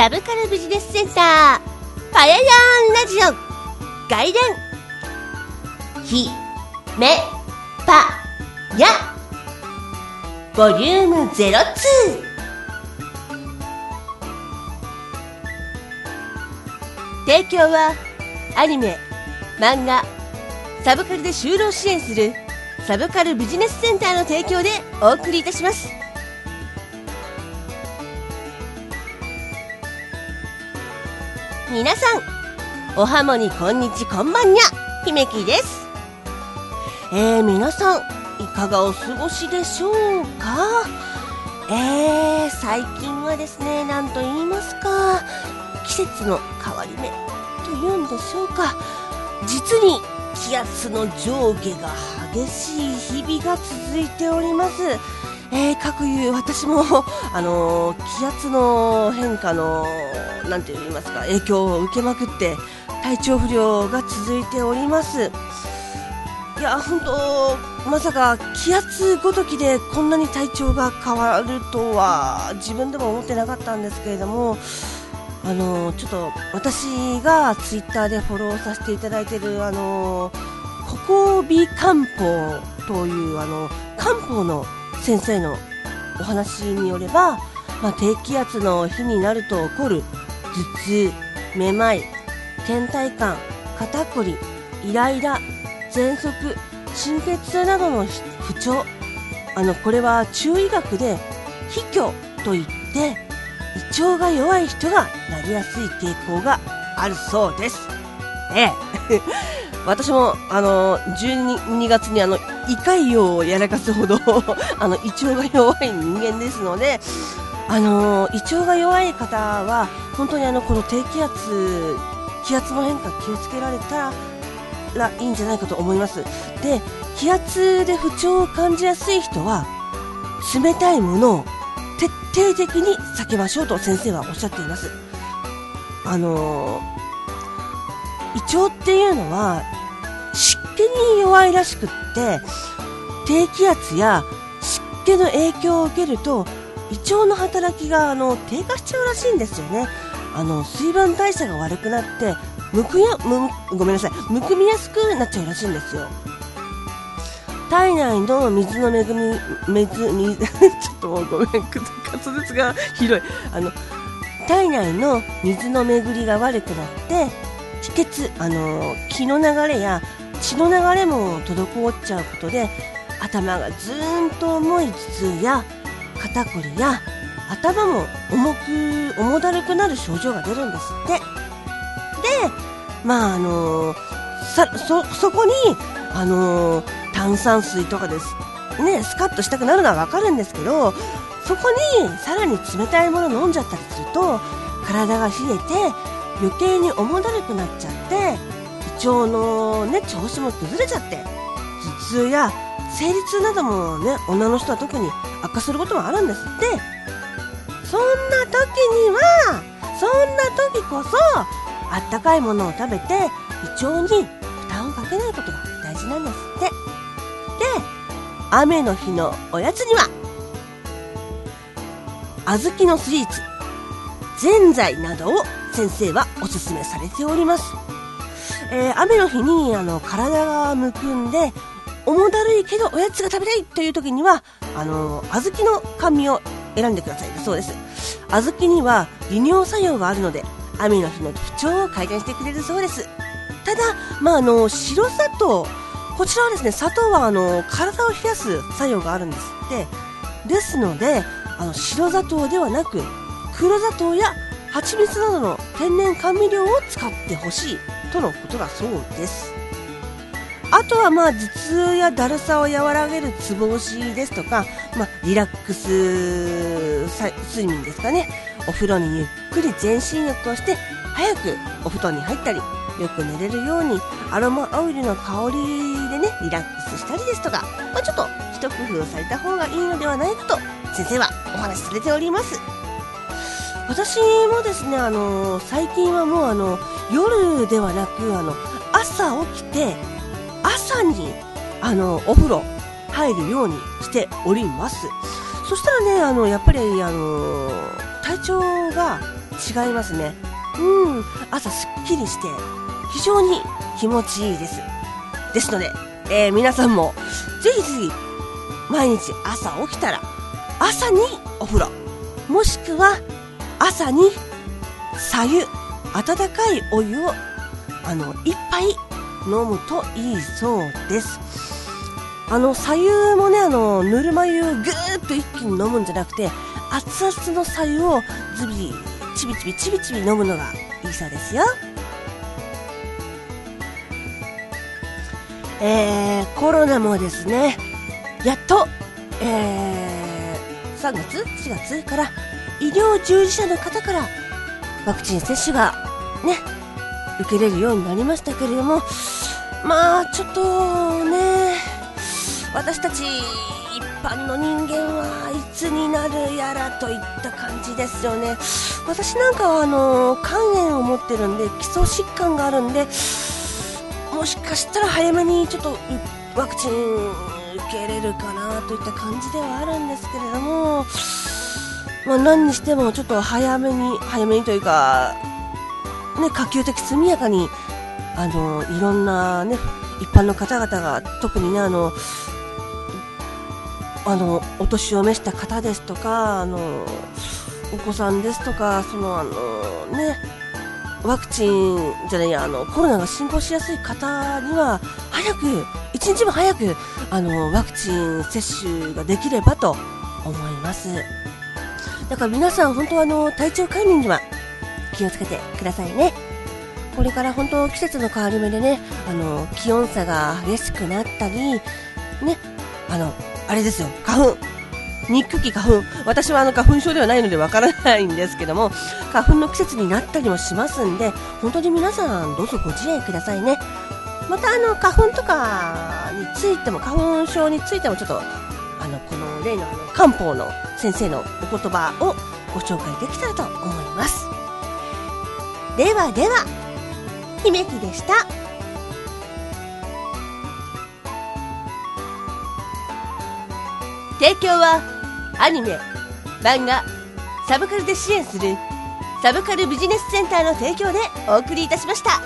サブカルビジネスセンターパヤヤンラジオ外伝ひめぱやボリューム02提供はアニメ漫画サブカルで就労支援するサブカルビジネスセンターの提供でお送りいたします。皆さんおはもにこんにちこんばんにゃ姫きです。えー、皆さんいかがお過ごしでしょうか？えー、最近はですね何と言いますか季節の変わり目というんでしょうか。実に気圧の上下が激しい日々が続いております。えー、各いう私も、あのー、気圧の変化の、なんて言いますか、影響を受けまくって、体調不良が続いております。いや、本当、まさか気圧ごときでこんなに体調が変わるとは自分でも思ってなかったんですけれども、あのちょっと私がツイッターでフォローさせていただいているあのココビ漢方というあの漢方の先生のお話によれば、まあ、低気圧の日になると起こる頭痛、めまい、倦怠感、肩こり、イライラ、喘息、心血痛などの不調あのこれは中医学で気虚といって胃腸が弱い人がなりやすい傾向があるそうです。ええ。私も、あの、12月にあの、胃潰瘍をやらかすほど あの、胃腸が弱い人間ですので、あの、胃腸が弱い方は、本当にあの、この低気圧、気圧の変化気をつけられたらいいんじゃないかと思います。で、気圧で不調を感じやすい人は、冷たいものを徹底的に避けましょうと先生はおっしゃっています。あの胃腸っていうのは湿気に弱いらしくって低気圧や湿気の影響を受けると胃腸の働きがあの低下しちゃうらしいんですよね。あの水分代謝が悪くなってむくやむごめんなさい。むくみやすくなっちゃうらしいんですよ。体内の水の恵み水水 ちょっとごめん滑舌がひどい。あの体内の水の巡りが悪くなって気血あの気の流れや血の流れも滞っちゃうことで頭がずーんと重い頭痛や肩こりや頭も重く重だるくなる症状が出るんですって。でまああのさそそこにあの炭酸水とかです。ねスカッとしたくなるのはわかるんですけどそこにさらに冷たいもの飲んじゃったりすると体が冷えて余計に重だるくなっちゃって胃腸の、ね、調子も崩れちゃって頭痛や生理痛などもね女の人は特に悪化することもあるんですって。そんな時にはそんな時こそあったかいものを食べて胃腸に負担をかけないことが大事なんですって。で雨の日のおやつには小豆のスイーツぜんざいなどを先生はおすすめされております、えー、雨の日にあの体がむくんで重だるいけどおやつが食べたいという時にはあの小豆の甘味を選んでください。そうです。小豆には利尿作用があるので雨の日の不調を改善してくれるそうです。ただ、まあ、あの白砂糖こちらはですね砂糖はあの体を冷やす作用があるんですって。ですのであの白砂糖ではなく黒砂糖や蜂蜜などの天然甘味料を使ってほしいとのことだそうです。あとはまあ頭痛やだるさを和らげるつぼ押しですとか、まあ、リラックス睡眠ですかね。お風呂にゆっくり全身浴をして早くお布団に入ったりよく寝れるようにアロマオイルの香りでねリラックスしたりですとか、まあ、ちょっと一工夫された方がいいのではないかと先生はお話しされております。私もですね、あの最近はもうあの夜ではなくあの朝起きて朝にあのお風呂入るようにしておりますそしたらねあのやっぱりあの体調が違いますね。うん、朝すっきりして、非常に気持ちいいです。ですので、えー、皆さんも、ぜひぜひ、毎日朝起きたら、朝にお風呂、もしくは、朝に、さゆ、温かいお湯を、あの、一杯飲むといいそうです。あの、左右もね、あの、ぬるま湯をぐーっと一気に飲むんじゃなくて、熱々の左右をズビ、ちびちびちびちび飲むのがいいそうですよ。えー、コロナもですね、やっと、えー、3月 ?4 月から医療従事者の方からワクチン接種がね、受けれるようになりましたけれども、まあ、ちょっとね、私たち一般の人間はいつになるやらといった感じですよね。私なんかはあの、肝炎を持ってるんで、基礎疾患があるんで、もしかしたら早めにちょっとワクチン受けれるかなといった感じではあるんですけれども、まあ、何にしてもちょっと早めに、早めにというか、ね、可及的速やかに、あの、いろんなね、一般の方々が、特にね、あの、あの、お年を召した方ですとか、あの、お子さんですとか、その、あの、ね、ワクチンじゃない、あの、コロナが進行しやすい方には、早く、一日も早く、あの、ワクチン接種ができればと思います。だから皆さん、本当あの、体調管理には気をつけてくださいね。これから本当季節の変わり目でね、あの、気温差が激しくなったり、ね、あの、あれですよ、花粉。肉気花粉。私はあの花粉症ではないのでわからないんですけども、花粉の季節になったりもしますんで、本当に皆さんどうぞご自愛くださいね。またあの、花粉とかについても、花粉症についてもちょっと、あの、この例のあの、漢方の先生のお言葉をご紹介できたらと思います。ではでは、姫木でした。提供は、アニメ、漫画、サブカルで支援する、サブカルビジネスセンターの提供でお送りいたしました。